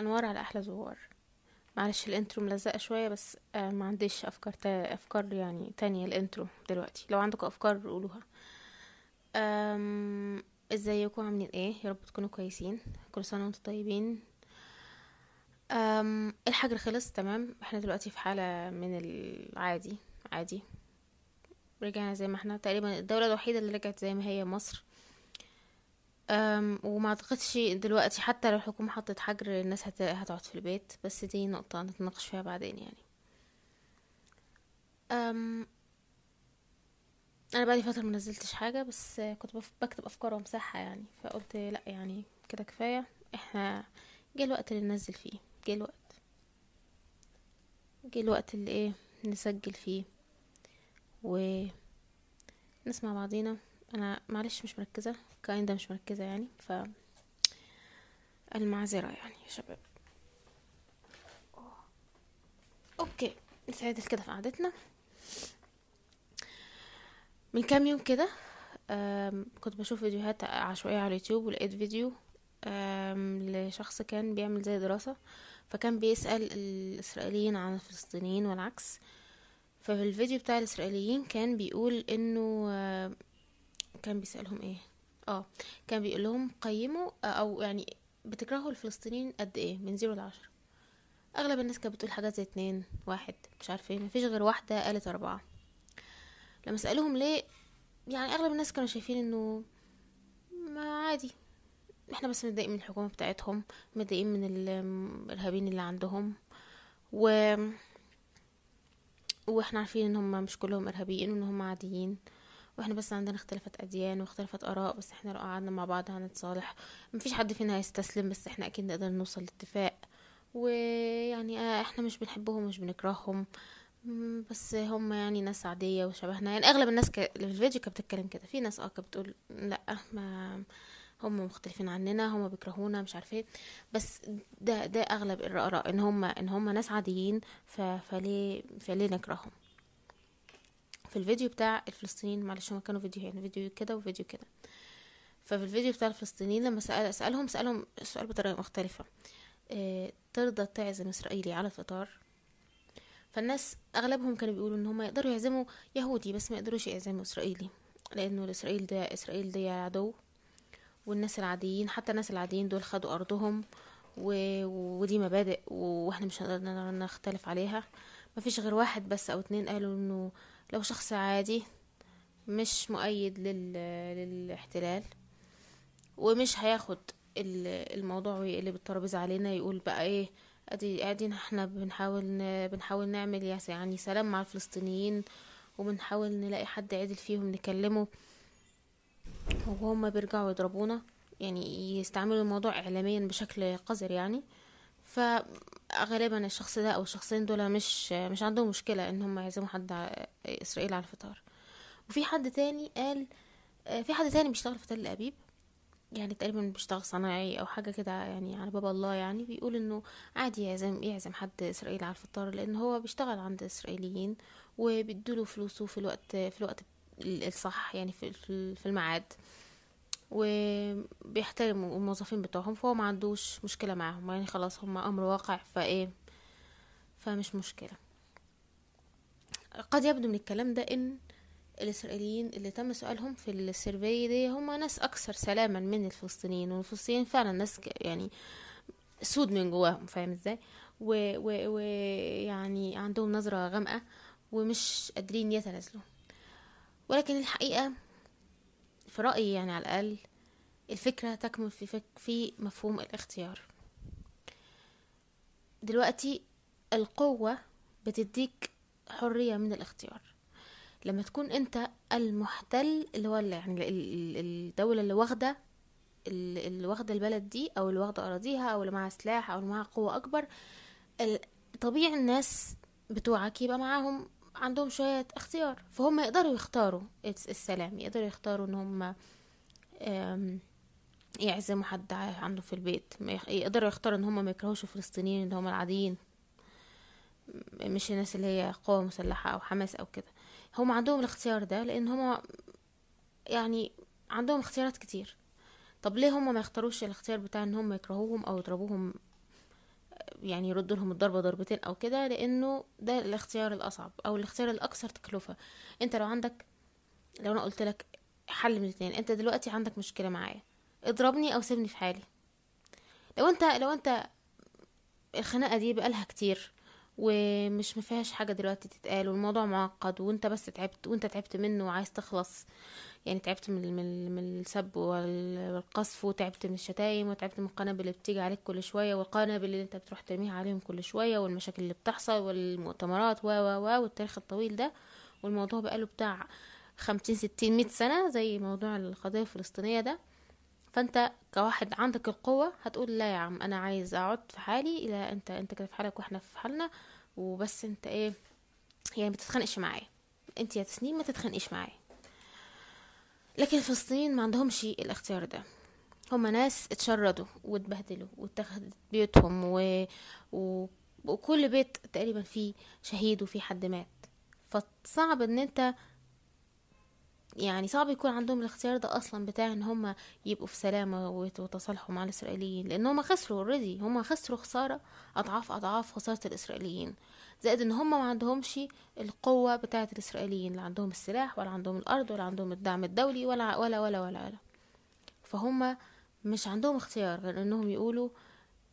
الأنوار على أحلى زوار. معلش ال intro ملزقة شوية بس آه ما عنديش أفكار تا... أفكار يعني تانية ال intro دلوقتي. لو عندكم أفكار قولوها. أم... إزيكم؟ عاملين إيه؟ يا رب تكونوا كويسين. كل سنة وأنتم طيبين. أم... الحجر خلص تمام. إحنا دلوقتي في حالة من العادي عادي. رجعنا زي ما إحنا. تقريبا الدولة الوحيدة اللي رجعت زي ما هي مصر. وما أعتقدش دلوقتي حتى لو الحكومة حطت حجر الناس هت... هتقعد في البيت بس دي نقطة نتناقش فيها بعدين يعني. أم أنا بقالي فترة منزلتش حاجة بس كنت بف... بكتب أفكار وامسحها يعني فقلت لأ يعني كده كفاية. إحنا جه الوقت اللي ننزل فيه جه الوقت. جه الوقت اللي إيه نسجل فيه و نسمع بعضينا. أنا معلش مش مركزة. كايندا مش مركزة يعني ف المعذرة يعني يا شباب. أوكي نتعدل كده في قعدتنا. من كام يوم كده كنت بشوف فيديوهات عشوائية على اليوتيوب ولقيت فيديو لشخص كان بيعمل زي دراسة فكان بيسأل الإسرائيليين عن الفلسطينيين والعكس. ففي الفيديو بتاع الإسرائيليين كان بيقول إنه كان بيسألهم إيه؟ آه. كان بيقول لهم قيموا أو يعني بتكرهوا الفلسطينيين قد إيه؟ من زيرو لعشرة أغلب الناس كانت بتقول حاجات زي اتنين واحد مش عارفه إيه مفيش غير واحدة قالت أربعة. لما سألوهم ليه يعني أغلب الناس كانوا شايفين إنه ما عادي. إحنا بس متضايقين من الحكومة بتاعتهم متضايقين من الإرهابيين اللي عندهم و وإحنا عارفين إن هم مش كلهم إرهابيين وإن هم عاديين. وإحنا بس عندنا اختلافات أديان واختلافات آراء بس إحنا لو قعدنا مع بعض هنتصالح. مفيش حد فينا هيستسلم بس إحنا أكيد نقدر نوصل لاتفاق. ويعني آه، إحنا مش بنحبهم مش بنكرههم. بس هم يعني ناس عادية وشبهنا. يعني أغلب الناس. اللي في الفيديو كانت بتتكلم كده. في ناس آه كانت بتقول لأ ما هم مختلفين عننا هم بيكرهونا مش عارفه إيه. بس ده ده أغلب الآراء إن هم إن هم ناس عاديين. فليه فليه نكرههم؟ في الفيديو بتاع الفلسطينيين معلش هما كانوا فيديوهين فيديو كده وفيديو كده. ففي الفيديو بتاع الفلسطينيين لما سأل سألهم سألهم السؤال بطريقة مختلفة. آه ترضى تعزم إسرائيلي على الفطار؟ فالناس أغلبهم كانوا بيقولوا إن هم يقدروا يعزموا يهودي بس ما يقدروش يعزموا إسرائيلي لأنه الإسرائيل ده إسرائيل دي عدو والناس العاديين حتى الناس العاديين دول خدوا أرضهم و... ودي مبادئ وإحنا مش هنقدر نختلف عليها. مفيش غير واحد بس أو اتنين قالوا إنه لو شخص عادي مش مؤيد لل... للاحتلال ومش هياخد ال- الموضوع ويقلب الترابيزة علينا يقول بقى إيه ادي قاعدين إحنا بنحاول. بنحاول نعمل يعني سلام مع الفلسطينيين وبنحاول نلاقي حد عدل فيهم نكلمه وهم بيرجعوا يضربونا يعني يستعملوا الموضوع اعلاميا بشكل قذر يعني فغالبا الشخص ده أو الشخصين دول مش مش عندهم مشكلة إن هم يعزموا حد إسرائيل على الفطار. وفي حد تاني قال في حد تاني بيشتغل في تل أبيب يعني تقريبا بيشتغل صنايعي أو حاجة كده يعني على باب الله يعني بيقول إنه عادي يعزم يعزم حد إسرائيلي على الفطار لأن هو بيشتغل عند إسرائيليين وبيدوله فلوسه في الوقت في الوقت الصح يعني في في الميعاد. وبيحترموا الموظفين بتوعهم فهو ما عندوش مشكلة معاهم. يعني خلاص هم أمر واقع فإيه فمش مشكلة. قد يبدو من الكلام ده إن الإسرائيليين اللي تم سؤالهم في السيرفي دي هم ناس أكثر سلاما من الفلسطينيين والفلسطينيين فعلا ناس يعني سود من جواهم فاهم إزاي؟ ويعني. يعني عندهم نظرة غامقة ومش قادرين يتنازلوا. ولكن الحقيقة في رأيي يعني على الأقل الفكرة تكمن في فك في مفهوم الاختيار. دلوقتي القوة بتديك حرية من الاختيار. لما تكون أنت المحتل اللي هو يعني ال- ال- الدولة اللي واخدة ال- اللي واخدة البلد دي أو اللي واخدة أراضيها أو اللي معاها سلاح أو اللي معاها قوة أكبر طبيعي الناس بتوعك يبقى معاهم عندهم شوية اختيار فهم يقدروا يختاروا الس- السلام يقدروا يختاروا إن هم يعزموا حد عنده في البيت يقدروا يختاروا إن هم ما يكرهوش الفلسطينيين اللي هم العاديين مش الناس اللي هي قوة مسلحة أو حماس أو كده. هم عندهم الاختيار ده لإن هم يعني عندهم اختيارات كتير. طب ليه هم ما يختاروش الاختيار بتاع إن هم يكرهوهم أو يضربوهم يعني يردوا لهم الضربة ضربتين أو كده لأنه ده الاختيار الأصعب أو الاختيار الأكثر تكلفة. أنت لو عندك لو أنا قلت لك حل من الاثنين أنت دلوقتي عندك مشكلة معايا. اضربني أو سيبني في حالي. لو أنت لو أنت الخناقة دي بقالها كتير ومش مفيهاش حاجة دلوقتي تتقال والموضوع معقد وأنت بس تعبت وأنت تعبت منه وعايز تخلص يعني تعبت من من من السب والقصف وتعبت من الشتايم وتعبت من القنابل اللي بتيجي عليك كل شوية والقنابل اللي انت بتروح ترميها عليهم كل شوية والمشاكل اللي بتحصل والمؤتمرات و و و والتاريخ الطويل ده. والموضوع بقاله بتاع خمسين ستين مئة سنة زي موضوع القضية الفلسطينية ده. فانت كواحد عندك القوة هتقول لا يا عم أنا عايز أقعد في حالي لا أنت أنت كده في حالك وإحنا في حالنا وبس أنت إيه يعني بتتخانقش معايا. أنت يا تسنيم ما تتخانقش معايا. لكن الفلسطينيين ما عندهمش الاختيار ده. هما ناس اتشردوا واتبهدلوا واتخذت بيوتهم و... و... وكل بيت تقريبا فيه شهيد وفيه حد مات. فصعب إن أنت يعني صعب يكون عندهم الاختيار ده أصلا بتاع إن هم يبقوا في سلامة وتصالحوا مع الإسرائيليين. لأن هم خسروا اوريدي هم خسروا خسارة أضعاف أضعاف خسارة الإسرائيليين. زائد إن هم ما عندهمش القوة بتاعه الإسرائيليين لا عندهم السلاح ولا عندهم الأرض ولا عندهم الدعم الدولي ولا ولا ولا ولا, ولا. فهم مش عندهم اختيار غير إنهم يقولوا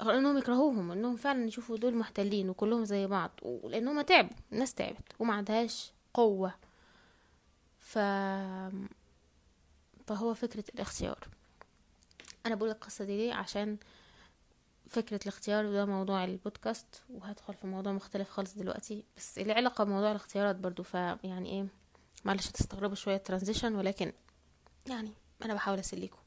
غير إنهم يكرهوهم إنهم فعلا يشوفوا دول محتلين وكلهم زي بعض لإنهم تعبوا الناس تعبت وما عندهاش قوة. ف فهو فكرة الاختيار. أنا بقول القصة دي ليه؟ عشان فكرة الاختيار ده موضوع البودكاست وهدخل في موضوع مختلف خالص دلوقتي. بس اللي علاقة بموضوع الاختيارات برضو فيعني إيه معلش هتستغربوا شوية ترانزيشن ولكن يعني أنا بحاول أسليكم.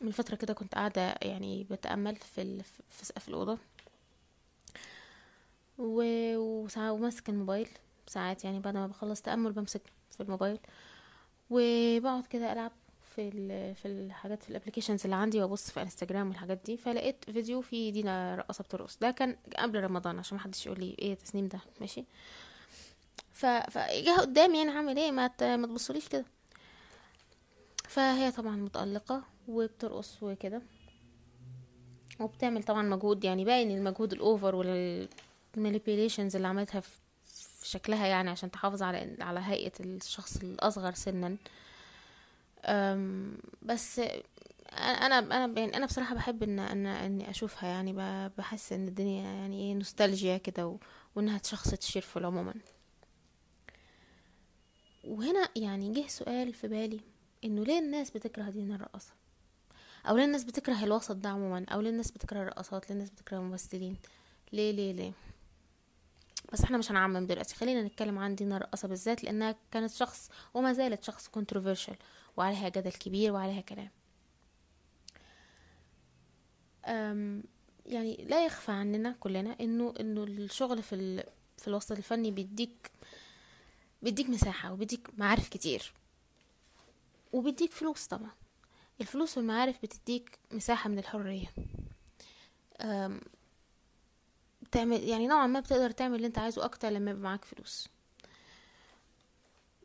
من فترة كده كنت قاعدة يعني بتأمل في في سقف الأوضة. وماسك الموبايل ساعات يعني بعد ما بخلص تأمل بمسك في الموبايل. وبقعد كده ألعب في في الحاجات في ال applications اللي عندي وأبص في انستجرام والحاجات دي فلقيت فيديو في دينا الرقاصة بترقص. ده كان قبل رمضان عشان ما حدش يقول لي إيه تسنيم ده ماشي؟ ف فجاه قدامي يعني هعمل إيه؟ ما ما تبصوليش كده. فهي طبعا متألقة وبترقص وكده. وبتعمل طبعا مجهود يعني باين المجهود ال over وال ال manipulations اللي عملتها في شكلها يعني عشان تحافظ على على هيئة الشخص الأصغر سنا. بس أنا أنا يعني أنا بصراحة بحب إن إن إني أشوفها يعني بحس إن الدنيا يعني إيه نوستالجيا كده وإنها شخص cheerful عموما. وهنا يعني جه سؤال في بالي إنه ليه الناس بتكره دينا الرقاصة أو ليه الناس بتكره الوسط ده عموما؟ أو ليه الناس بتكره الرقاصات ليه الناس بتكره الممثلين؟ ليه ليه ليه؟ بس إحنا مش هنعمم دلوقتي خلينا نتكلم عن دينا الرقصة بالذات لأنها كانت شخص وما زالت شخص controversial. وعليها جدل كبير وعليها كلام. أم يعني لا يخفى عننا كلنا إنه إنه الشغل في ال... في الوسط الفني بيديك بيديك مساحة وبيديك معارف كتير. وبيديك فلوس طبعا. الفلوس والمعارف بتديك مساحة من الحرية. تعمل يعني نوعا ما بتقدر تعمل اللي أنت عايزه أكتر لما يبقى معاك فلوس.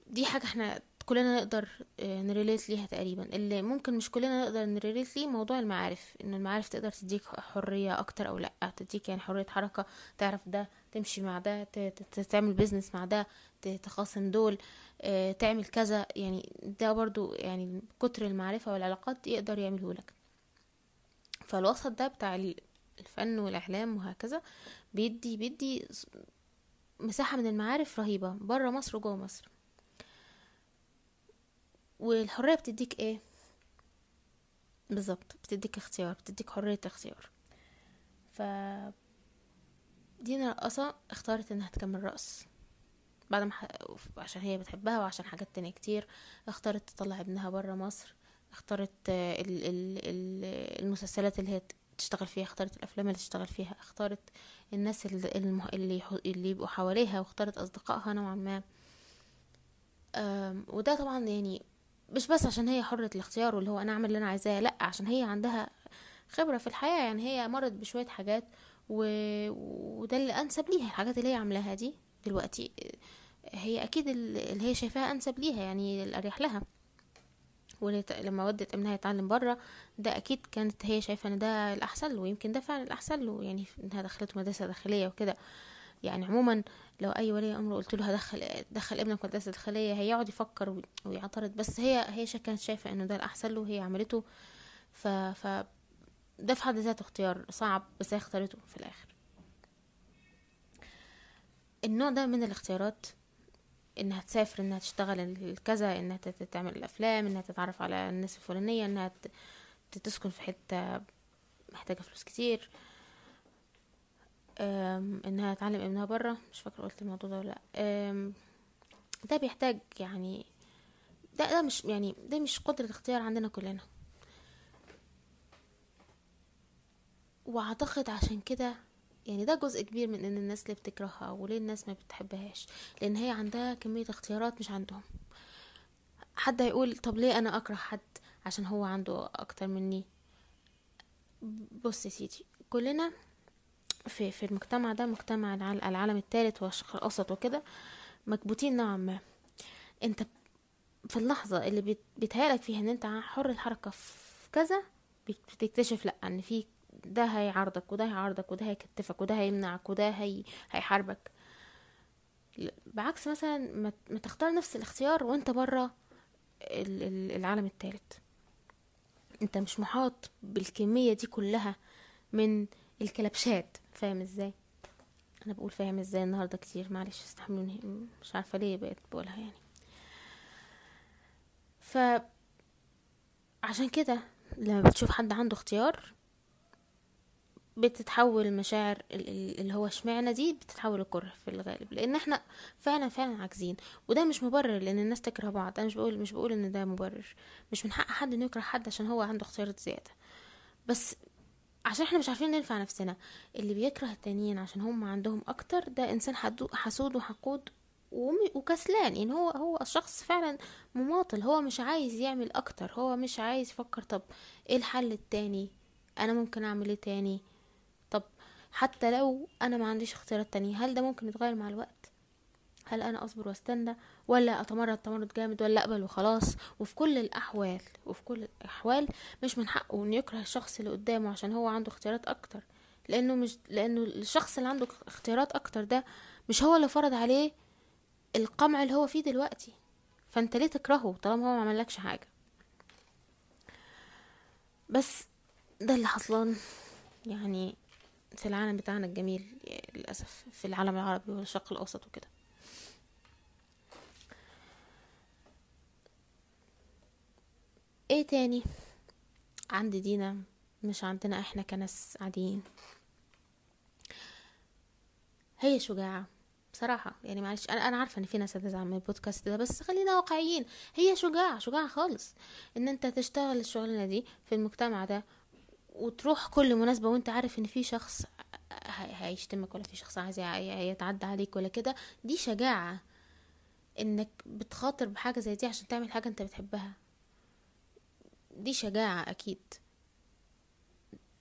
دي حاجة إحنا كلنا نقدر آه، ن relate ليها تقريبا. اللي ممكن مش كلنا نقدر ن relate ليه موضوع المعارف ان المعارف تقدر تديك حرية أكتر أو لأ تديك يعني حرية حركة تعرف ده تمشي مع ده تعمل business مع ده تخاصم دول آه، تعمل كذا. يعني ده برضو يعني كتر المعرفة والعلاقات يقدر يعمله لك. فالوسط ده بتاع الفن والاعلام وهكذا بيدي بيدي مساحة من المعارف رهيبة. برا مصر وجوه مصر. والحرية بتديك إيه؟ بالظبط بتديك اختيار بتديك حرية اختيار. ف دينا رقصة اختارت إنها تكمل رقص. بعد ما ح... عشان هي بتحبها وعشان حاجات تانية كتير اختارت تطلع ابنها برا مصر اختارت ال... ال... ال... المسلسلات اللي هي تشتغل فيها اختارت الأفلام اللي تشتغل فيها اختارت الناس اللي اللي, اللي يبقوا حواليها واختارت أصدقائها نوعا ما. وده طبعا يعني مش بس عشان هي حرة الاختيار واللي هو أنا أعمل اللي أنا عايزاه لأ عشان هي عندها خبرة في الحياة. يعني هي مرت بشوية حاجات و... وده اللي أنسب ليها الحاجات اللي هي عاملاها دي دلوقتي هي أكيد اللي هي شايفاها أنسب ليها يعني الأريح لها. ولما ودت ابنها يتعلم بره ده أكيد كانت هي شايفة إن ده الأحسن له ويمكن ده فعلا الأحسن له. يعني إنها دخلته مدرسة داخلية وكده. يعني عموما لو أي ولي أمر قلت له هدخل دخل ابنك مدرسة داخلية هيقعد يفكر ويعترض. بس هي هي كانت شايفة إنه ده الأحسن له وهي عملته. ف ف ده في حد ذاته اختيار صعب بس هي اختارته في الآخر. النوع ده من الاختيارات إنها تسافر إنها تشتغل كذا إنها تعمل الأفلام إنها تتعرف على الناس الفلانية إنها تسكن في حتة محتاجة فلوس كتير. انها تعلم إبنها برا. مش فاكرة قلت الموضوع ده ولا لأ. ده بيحتاج يعني ده ده مش يعني ده مش قدرة اختيار عندنا كلنا. وأعتقد عشان كده يعني ده جزء كبير من إن الناس اللي بتكرهها وليه الناس ما بتحبهاش لأن هي عندها كمية اختيارات مش عندهم. حد هيقول طب ليه أنا أكره حد عشان هو عنده أكتر مني؟ بص يا سيدي كلنا في في المجتمع ده مجتمع العالم الثالث والشرق الأوسط وكده مكبوتين نوعا ما. انت في اللحظة اللي بيتهيألك فيها إن انت حر الحركة في كذا بتكتشف لأ إن في ده هيعارضك وده هيعارضك وده هيكتفك وده هيمنعك وده هي هيحاربك. بعكس مثلا ما تختار نفس الاختيار وانت برا العالم الثالث انت مش محاط بالكمية دي كلها من الكلبشات. فاهم إزاي؟ أنا بقول فاهم إزاي النهارده كتير معلش استحملوني. مش عارفة ليه بقيت بقولها يعني. ف عشان كده لما بتشوف حد عنده اختيار بتتحول مشاعر اللي هو اشمعنى دي؟ بتتحول الكره في الغالب. لأن إحنا فعلا فعلا عاجزين. وده مش مبرر لأن الناس تكره بعض. أنا مش بقول مش بقول إن ده مبرر. مش من حق حد إنه يكره حد عشان هو عنده اختيارات زيادة. بس عشان إحنا مش عارفين ننفع نفسنا. اللي بيكره التانيين عشان هم عندهم أكتر ده إنسان حسود وحقود وكسلان. يعني هو هو الشخص فعلا مماطل. هو مش عايز يعمل أكتر. هو مش عايز يفكر طب إيه الحل التاني؟ أنا ممكن أعمل إيه تاني؟ طب حتى لو أنا ما عنديش اختيارات تانية هل ده ممكن يتغير مع الوقت؟ هل أنا أصبر وأستنى؟ ولا أتمرد تمرد جامد ولا أقبل وخلاص. وفي كل الأحوال وفي كل الأحوال مش من حقه إنه يكره الشخص اللي قدامه عشان هو عنده اختيارات أكتر. لأنه مش لأنه الشخص اللي عنده اختيارات أكتر ده مش هو اللي فرض عليه القمع اللي هو فيه دلوقتي. فأنت ليه تكرهه طالما هو ما عملكش حاجة؟ بس ده اللي حصلان. يعني في العالم بتاعنا الجميل للأسف في العالم العربي والشرق الأوسط وكده. إيه تاني؟ عند دينا مش عندنا إحنا كناس عاديين هي شجاعة بصراحة. يعني معلش أنا أنا عارفة إن في ناس هتزعل من البودكاست ده بس خلينا واقعيين. هي شجاعة شجاعة خالص. إن أنت تشتغل الشغلانة دي في المجتمع ده وتروح كل مناسبة وأنت عارف إن في شخص هيشتمك ولا في شخص عايز يتعدى عليك ولا كده دي شجاعة. إنك بتخاطر بحاجة زي دي عشان تعمل حاجة أنت بتحبها. دي شجاعة أكيد.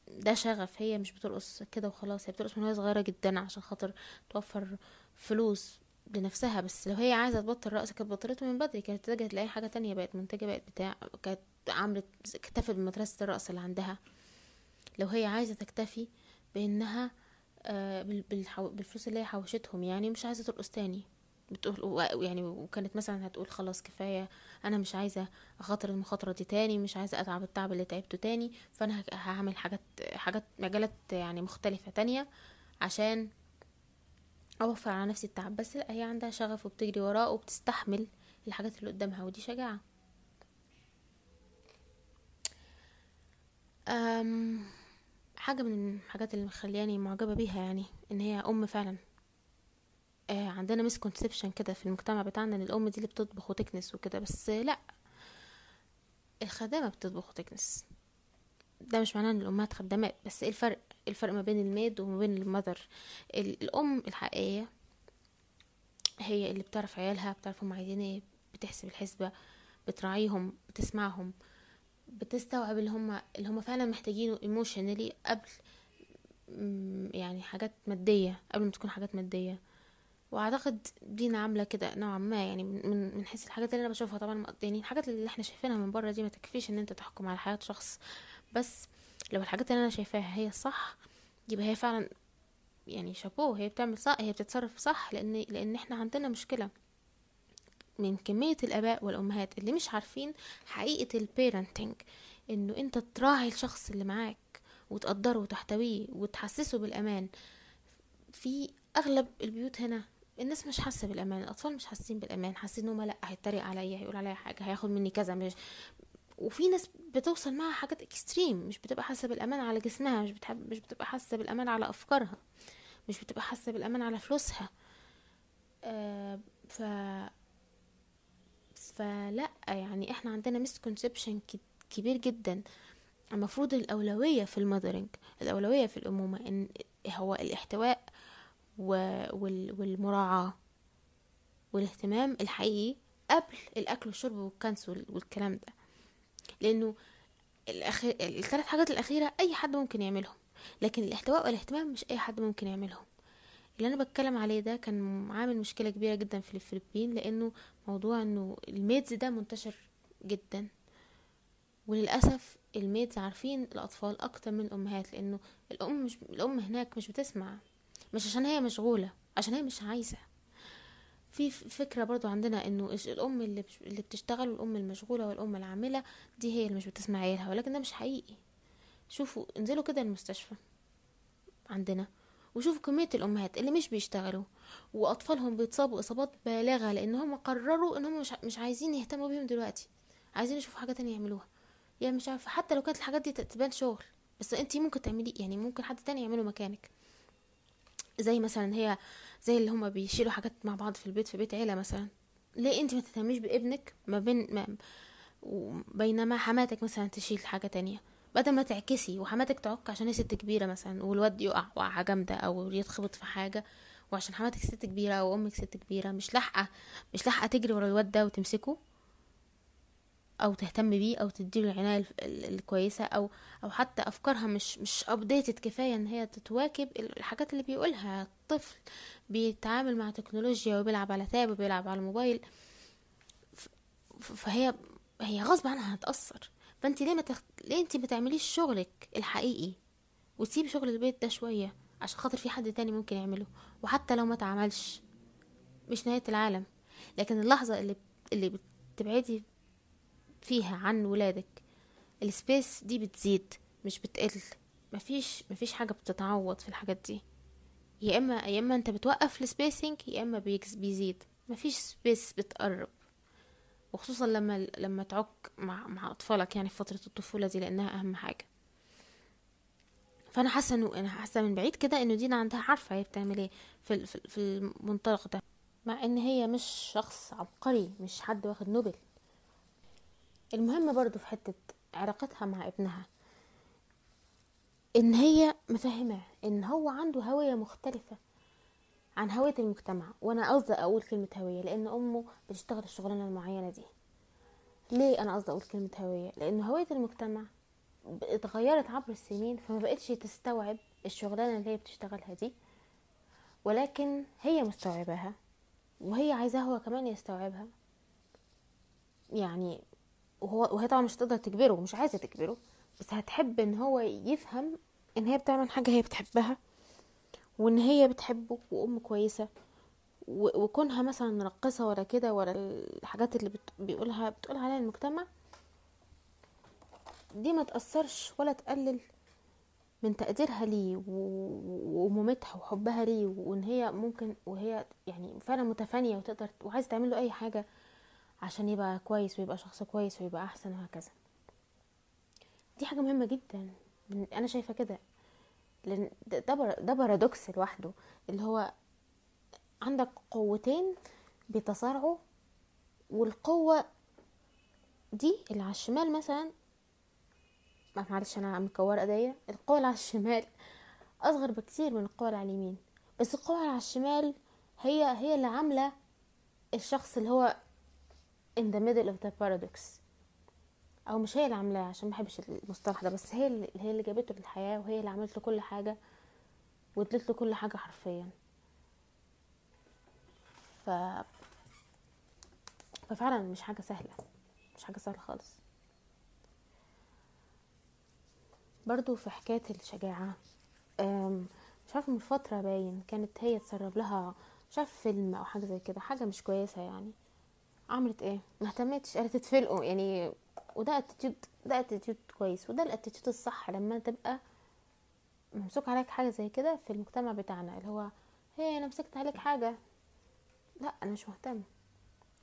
ده شغف هي مش بترقص كده وخلاص هي بترقص من وهي صغيرة جدا عشان خاطر توفر فلوس لنفسها. بس لو هي عايزة تبطل رقص كانت بطلته من بدري كانت تتجه تلاقي حاجة تانية بقت منتجة بقت بتاع كانت عملت اكتفت بمدرسة الرقص اللي عندها. لو هي عايزة تكتفي بإنها آه بالفلوس اللي هي حوشتهم يعني مش عايزة ترقص تاني. بتقول يعني وكانت مثلا هتقول خلاص كفاية أنا مش عايزة أخاطر المخاطرة دي تاني مش عايزة أتعب التعب اللي تعبته تاني فأنا هعمل حاجات حاجات مجالات يعني مختلفة تانية عشان أوفر على نفسي التعب. بس لأ هي عندها شغف وبتجري وراه وبتستحمل الحاجات اللي قدامها ودي شجاعة. أم حاجة من الحاجات اللي مخلياني معجبة بيها يعني إن هي أم فعلا. آه عندنا مسكونسبشن كده في المجتمع بتاعنا إن الأم دي اللي بتطبخ وتكنس وكده بس لأ. الخدامة بتطبخ وتكنس. ده مش معناه إن الامهات خدامات بس إيه الفرق؟ الفرق ما بين ال maid وما بين ال mother؟ الأم الحقيقية هي اللي بتعرف عيالها بتعرف هم عايزين إيه بتحسب الحسبة بتراعيهم بتسمعهم بتستوعب اللي هم اللي هم فعلا محتاجينه emotionally قبل يعني حاجات مادية قبل ما تكون حاجات مادية. واعتقد دينا عامله كده نوعا ما يعني من من حيث الحاجات اللي أنا بشوفها. طبعا يعني الحاجات اللي إحنا شايفينها من بره دي ما تكفيش إن أنت تحكم على حياة شخص. بس لو الحاجات اللي أنا شايفاها هي صح يبقى هي فعلا يعني شابوه هي بتعمل صح هي بتتصرف صح لأن لأن إحنا عندنا مشكلة من كمية الآباء والأمهات اللي مش عارفين حقيقة البيرنتنج إنه أنت تراعي الشخص اللي معاك وتقدره وتحتويه وتحسسه بالأمان. في أغلب البيوت هنا الناس مش حاسة بالأمان الأطفال مش حاسين بالأمان حاسين إنه لأ هيتريق عليا هيقول عليا حاجة هياخد مني كذا مش وفي ناس بتوصل معاها حاجات extreme مش بتبقى حاسة بالأمان على جسمها مش بتحب مش بتبقى حاسة بالأمان على أفكارها مش بتبقى حاسة بالأمان على فلوسها. آه ف فلأ يعني إحنا عندنا misconception كبير جدا. المفروض الأولوية في ال mothering الأولوية في الأمومة إن هو الاحتواء والمراعاة والاهتمام الحقيقي قبل الأكل والشرب والكنس والكلام ده. لأنه الأخير الثلاث حاجات الأخيرة أي حد ممكن يعملهم لكن الاحتواء والاهتمام مش أي حد ممكن يعملهم. اللي أنا بتكلم عليه ده كان عامل مشكلة كبيرة جدا في الفلبين لأنه موضوع إنه ال maids ده منتشر جدا. وللأسف ال maids عارفين الأطفال أكتر من الأمهات لأنه الأم مش الأم هناك مش بتسمع مش عشان هي مشغولة عشان هي مش عايزة. في فكرة برضو عندنا إنه الأم اللي بتشتغل والأم المشغولة والأم العاملة دي هي اللي مش بتسمع عيالها ولكن ده مش حقيقي. شوفوا انزلوا كده المستشفى عندنا وشوفوا كمية الأمهات اللي مش بيشتغلوا وأطفالهم بيتصابوا إصابات بالغة لأن هم قرروا إن هم مش, مش عايزين يهتموا بيهم دلوقتي. عايزين يشوفوا حاجة تانية يعملوها. يعني مش عارفة حتى لو كانت الحاجات دي تبان شغل بس أنتي ممكن تعملي يعني ممكن حد تاني يعمله مكانك. زي مثلا هي زي اللي هما بيشيلوا حاجات مع بعض في البيت في بيت عيلة مثلا. ليه أنت ما تهتميش بابنك ما بين ما بينما حماتك مثلا تشيل حاجة تانية؟ بدل ما تعكسي وحماتك تعك عشان هي ست كبيرة مثلا والواد يقع وقعة جامدة أو يتخبط في حاجة وعشان حماتك ست كبيرة أو أمك ست كبيرة مش لاحقة مش لاحقة تجري ورا الواد ده وتمسكه؟ أو تهتم بيه أو تديله العناية الكويسة أو أو حتى أفكارها مش مش ابديتد كفاية إن هي تتواكب الحاجات اللي بيقولها. الطفل بيتعامل مع تكنولوجيا وبيلعب على تاب وبيلعب على الموبايل فهي هي غصب عنها هتأثر. فانت ليه ما تخ... ليه انت ما تعمليش شغلك الحقيقي؟ وتسيبي شغل البيت ده شوية عشان خاطر في حد تاني ممكن يعمله. وحتى لو ما تعملش مش نهاية العالم. لكن اللحظة اللي اللي بتبعدي فيها عن ولادك. ال space دي بتزيد مش بتقل. مفيش مفيش حاجة بتتعوض في الحاجات دي. يا إما يا إما أنت بتوقف ال spacing يا إما بيزيد. مفيش space بتقرب. وخصوصا لما لما تعك مع مع أطفالك يعني في فترة الطفولة دي لأنها أهم حاجة. فأنا حاسة إنه أنا حاسة من بعيد كده إنه دينا عندها عارفة هي بتعمل إيه في في المنطلق ده. مع إن هي مش شخص عبقري مش حد واخد نوبل. المهم برضو في حتة علاقتها مع ابنها إن هي مفهمة إن هو عنده هوية مختلفة عن هوية المجتمع. وأنا قصدي أقول كلمة هوية لأن أمه بتشتغل الشغلانة المعينة دي. ليه أنا قصدي أقول كلمة هوية؟ لأن هوية المجتمع اتغيرت عبر السنين فما بقتش تستوعب الشغلانة اللي هي بتشتغلها دي ولكن هي مستوعباها وهي عايزاه هو كمان يستوعبها. يعني وهو وهي طبعا مش هتقدر تجبره مش عايزة تجبره بس هتحب إن هو يفهم إن هي بتعمل حاجة هي بتحبها وإن هي بتحبه وأم كويسة وكونها مثلا راقصه ولا كده ولا الحاجات اللي بيقولها بتقول عليها المجتمع دي ما تأثرش ولا تقلل من تقديرها ليه ومامتها وحبها ليه وإن هي ممكن وهي يعني فعلا متفانية وتقدر وعايزة تعمل له أي حاجة عشان يبقى كويس ويبقى شخص كويس ويبقى أحسن وهكذا. دي حاجة مهمة جدا. أنا شايفة كده. لأن ده ده بارادوكس لوحده. اللي هو عندك قوتين بيتصارعوا والقوة دي اللي على الشمال مثلا معلش أنا مكورة إيديا. القوة اللي على الشمال أصغر بكتير من القوة اللي على اليمين. بس القوة اللي على الشمال هي هي اللي عاملة الشخص اللي هو in the middle of the paradox. أو مش هي اللي عاملاه عشان ما بحبش المصطلح ده بس هي اللي هي اللي جابته للحياة وهي اللي عملت له كل حاجة وادت له كل حاجة حرفيا. ف ففعلا مش حاجة سهلة مش حاجة سهلة خالص. برضو في حكاية الشجاعة أم، مش عارفة من فترة باين كانت هي تسرب لها مش عارفة فيلم أو حاجة زي كده حاجة مش كويسة يعني. عملت إيه؟ ما اهتمتش قالت تتفلقوا يعني وده attitude ده attitude كويس وده ال attitude الصح لما تبقى ممسوك عليك حاجة زي كده في المجتمع بتاعنا اللي هو هي أنا مسكت عليك حاجة. لأ أنا مش مهتمة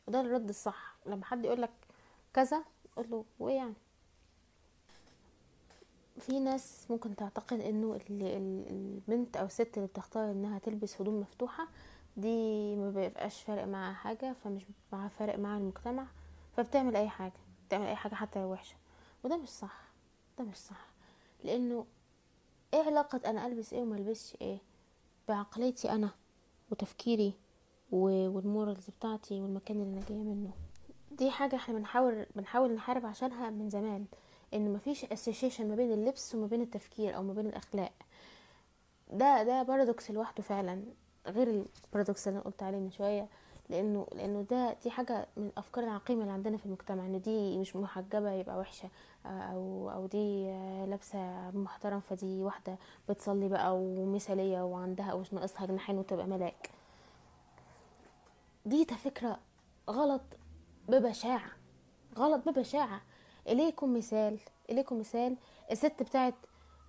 وده الرد الصح. لما حد يقولك كذا قول له وإيه يعني؟ في ناس ممكن تعتقد إنه ال- ال- البنت أو الست اللي بتختار إنها تلبس هدوم مفتوحة دي ما بيبقاش فارق معاها حاجة فمش معاها فارق معاها المجتمع فبتعمل أي حاجة بتعمل أي حاجة حتى لو وحشة. وده مش صح ده مش صح. لأنه إيه علاقة أنا ألبس إيه وما ألبسش إيه؟ بعقليتي أنا وتفكيري وال morals بتاعتي والمكان اللي أنا جاية منه. دي حاجة إحنا بنحاول بنحاول نحارب عشانها من زمان إن مفيش association ما بين اللبس وما بين التفكير أو ما بين الأخلاق. ده ده paradox لوحده فعلا. غير ال paradox اللي أنا قلت عليه من شوية لأنه لأنه ده دي حاجة من الافكار العقيمة اللي عندنا في المجتمع إن دي مش محجبة يبقى وحشة أو أو دي لابسة محترم فدي واحدة بتصلي بقى ومثالية وعندها ومش ناقصها جناحين وتبقى ملاك. دي فكرة غلط ببشاعة غلط ببشاعة. إليكم مثال إليكم مثال الست بتاعت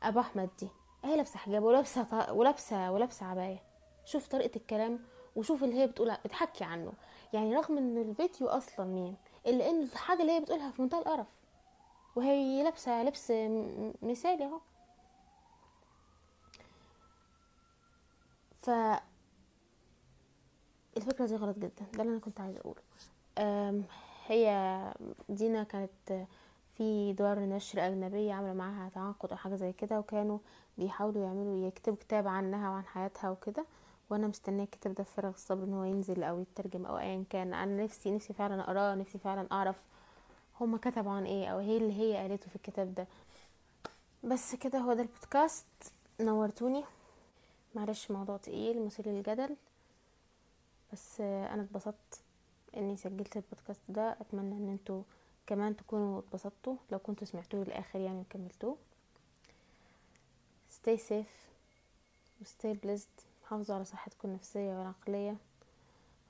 أبو أحمد دي هي لابسة حجاب ولابسة ط- ولابسة ولابسة عباية. شوف طريقة الكلام وشوف اللي هي بتقولها بتحكي عنه. يعني رغم إن الفيديو أصلا مين إلا إن الحاجة اللي هي بتقولها في منتهى القرف. وهي لابسة لبس مثالي أهو. ف الفكرة دي غلط جدا. ده اللي أنا كنت عايزة أقوله. هي دينا كانت في دار نشر أجنبية عاملة معاها تعاقد أو حاجة زي كده وكانوا بيحاولوا يعملوا يكتبوا كتاب عنها وعن حياتها وكده. وأنا مستنية الكتاب ده بفارغ الصبر إن هو ينزل أو يترجم أو أيا كان. أنا نفسي نفسي فعلا أقرأه نفسي فعلا أعرف هما كتبوا عن إيه أو هي اللي هي قالته في الكتاب ده. بس كده هو ده البودكاست. نورتوني. معلش موضوع تقيل مثير للجدل. بس أنا اتبسطت إني سجلت البودكاست ده. أتمنى إن أنتوا كمان تكونوا اتبسطتوا. لو كنتوا سمعتوه للآخر يعني وكملتوه. Stay safe. و stay blessed. حافظوا على صحتكم النفسية والعقلية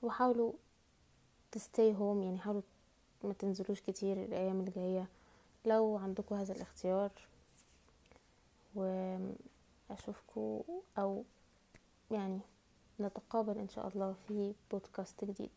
وحاولوا stay home يعني حاولوا ما تنزلوش كتير الأيام اللي جاية لو عندكم هذا الاختيار وأشوفكم أو يعني نتقابل إن شاء الله في بودكاست جديد.